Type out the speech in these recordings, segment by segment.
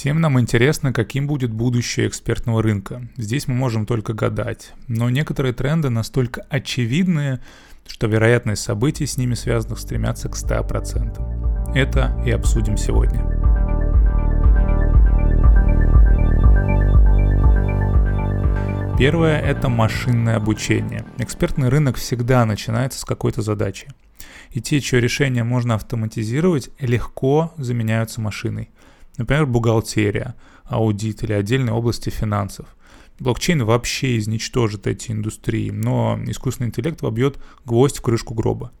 Всем нам интересно, каким будет будущее экспертного рынка. Здесь мы можем только гадать. Но некоторые тренды настолько очевидные, что вероятность событий с ними связанных стремятся к 100%. Это и обсудим сегодня. Первое – это машинное обучение. Экспертный рынок всегда начинается с какой-то задачи. И те, чье решение можно автоматизировать, легко заменяются машиной – Например, бухгалтерия, аудит или отдельные области финансов. Блокчейн вообще изничтожит эти индустрии, но искусственный интеллект вобьет гвоздь в крышку гроба.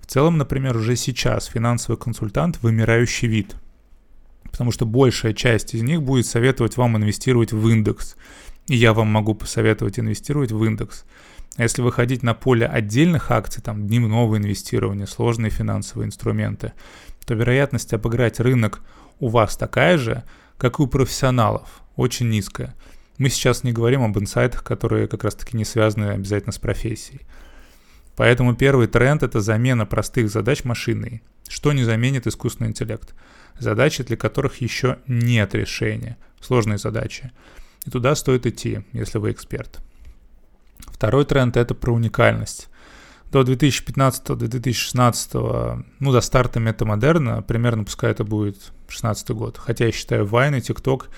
В целом, например, уже сейчас финансовый консультант – вымирающий вид, потому что большая часть из них будет советовать вам инвестировать в индекс, и я вам могу посоветовать инвестировать в индекс. А если выходить на поле отдельных акций, там дневного инвестирования, сложные финансовые инструменты, то вероятность обыграть рынок у вас такая же, как и у профессионалов, очень низкая. Мы сейчас не говорим об инсайтах, которые как раз-таки не связаны обязательно с профессией. Поэтому первый тренд – это замена простых задач машиной. Что не заменит искусственный интеллект? Задачи, для которых еще нет решения. Сложные задачи. И туда стоит идти, если вы эксперт. Второй тренд – это про уникальность до 2015-2016, ну, до старта метамодерна, примерно пускай это будет 16 год. Хотя я считаю Вайн и ТикТок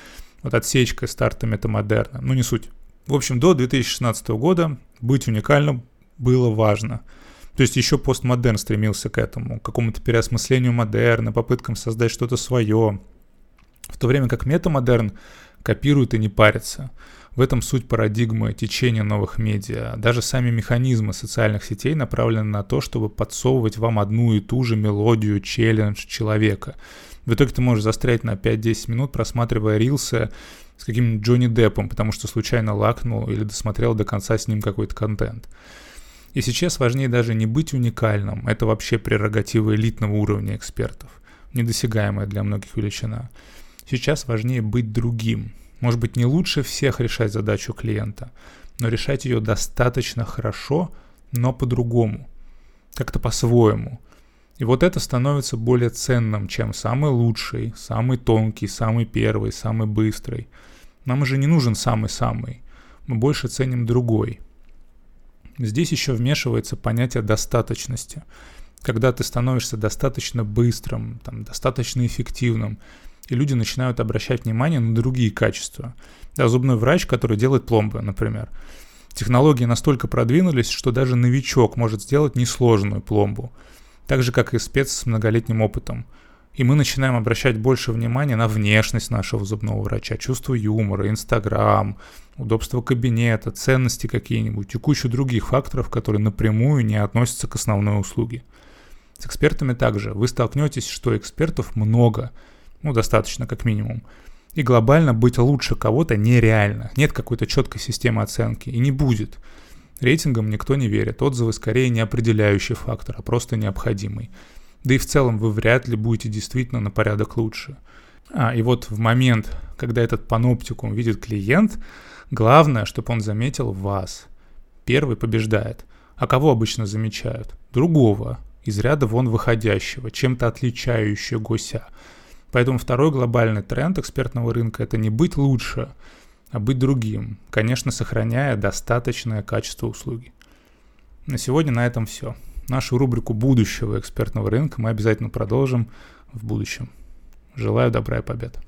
вот отсечкой старта метамодерна. Ну, не суть. В общем, до 2016 года быть уникальным было важно. То есть еще постмодерн стремился к этому, к какому-то переосмыслению модерна, попыткам создать что-то свое. В то время как метамодерн копирует и не парится. В этом суть парадигмы течения новых медиа. Даже сами механизмы социальных сетей направлены на то, чтобы подсовывать вам одну и ту же мелодию, челлендж человека. В итоге ты можешь застрять на 5-10 минут, просматривая рилсы с каким-нибудь Джонни Деппом, потому что случайно лакнул или досмотрел до конца с ним какой-то контент. И сейчас важнее даже не быть уникальным, это вообще прерогатива элитного уровня экспертов, недосягаемая для многих величина. Сейчас важнее быть другим, может быть, не лучше всех решать задачу клиента, но решать ее достаточно хорошо, но по-другому, как-то по-своему. И вот это становится более ценным, чем самый лучший, самый тонкий, самый первый, самый быстрый. Нам уже не нужен самый-самый, мы больше ценим другой. Здесь еще вмешивается понятие достаточности. Когда ты становишься достаточно быстрым, там, достаточно эффективным, и люди начинают обращать внимание на другие качества. Да, зубной врач, который делает пломбы, например. Технологии настолько продвинулись, что даже новичок может сделать несложную пломбу. Так же, как и спец с многолетним опытом. И мы начинаем обращать больше внимания на внешность нашего зубного врача, чувство юмора, инстаграм, удобство кабинета, ценности какие-нибудь и кучу других факторов, которые напрямую не относятся к основной услуге. С экспертами также. Вы столкнетесь, что экспертов много – ну, достаточно, как минимум. И глобально быть лучше кого-то нереально. Нет какой-то четкой системы оценки. И не будет. Рейтингам никто не верит. Отзывы скорее не определяющий фактор, а просто необходимый. Да и в целом вы вряд ли будете действительно на порядок лучше. А, и вот в момент, когда этот паноптикум видит клиент, главное, чтобы он заметил вас. Первый побеждает. А кого обычно замечают? Другого, из ряда вон выходящего, чем-то отличающегося. Поэтому второй глобальный тренд экспертного рынка – это не быть лучше, а быть другим, конечно, сохраняя достаточное качество услуги. На сегодня на этом все. Нашу рубрику будущего экспертного рынка мы обязательно продолжим в будущем. Желаю добра и побед.